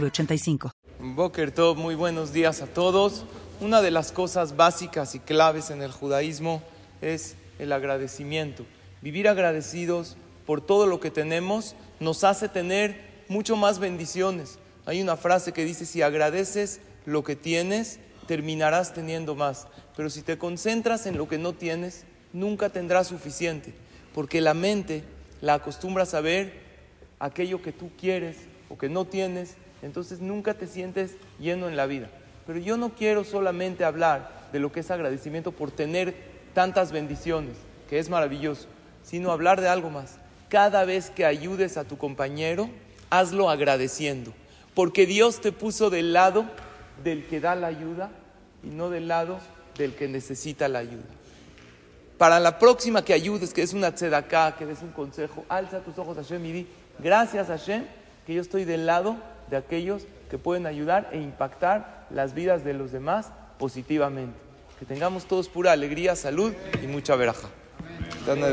906985. Boker Tov, muy buenos días a todos. Una de las cosas básicas y claves en el judaísmo es el agradecimiento. Vivir agradecidos por todo lo que tenemos nos hace tener mucho más bendiciones. Hay una frase que dice, si agradeces lo que tienes, terminarás teniendo más. Pero si te concentras en lo que no tienes, nunca tendrás suficiente. Porque la mente la acostumbra a saber aquello que tú quieres o que no tienes, entonces nunca te sientes lleno en la vida. Pero yo no quiero solamente hablar de lo que es agradecimiento por tener tantas bendiciones, que es maravilloso, sino hablar de algo más. Cada vez que ayudes a tu compañero, hazlo agradeciendo, porque Dios te puso del lado del que da la ayuda y no del lado del que necesita la ayuda. Para la próxima que ayudes, que es una tzedaká, que des un consejo, alza tus ojos a Hashem y di, gracias Hashem, que yo estoy del lado de aquellos que pueden ayudar e impactar las vidas de los demás positivamente. Que tengamos todos pura alegría, salud y mucha veraja.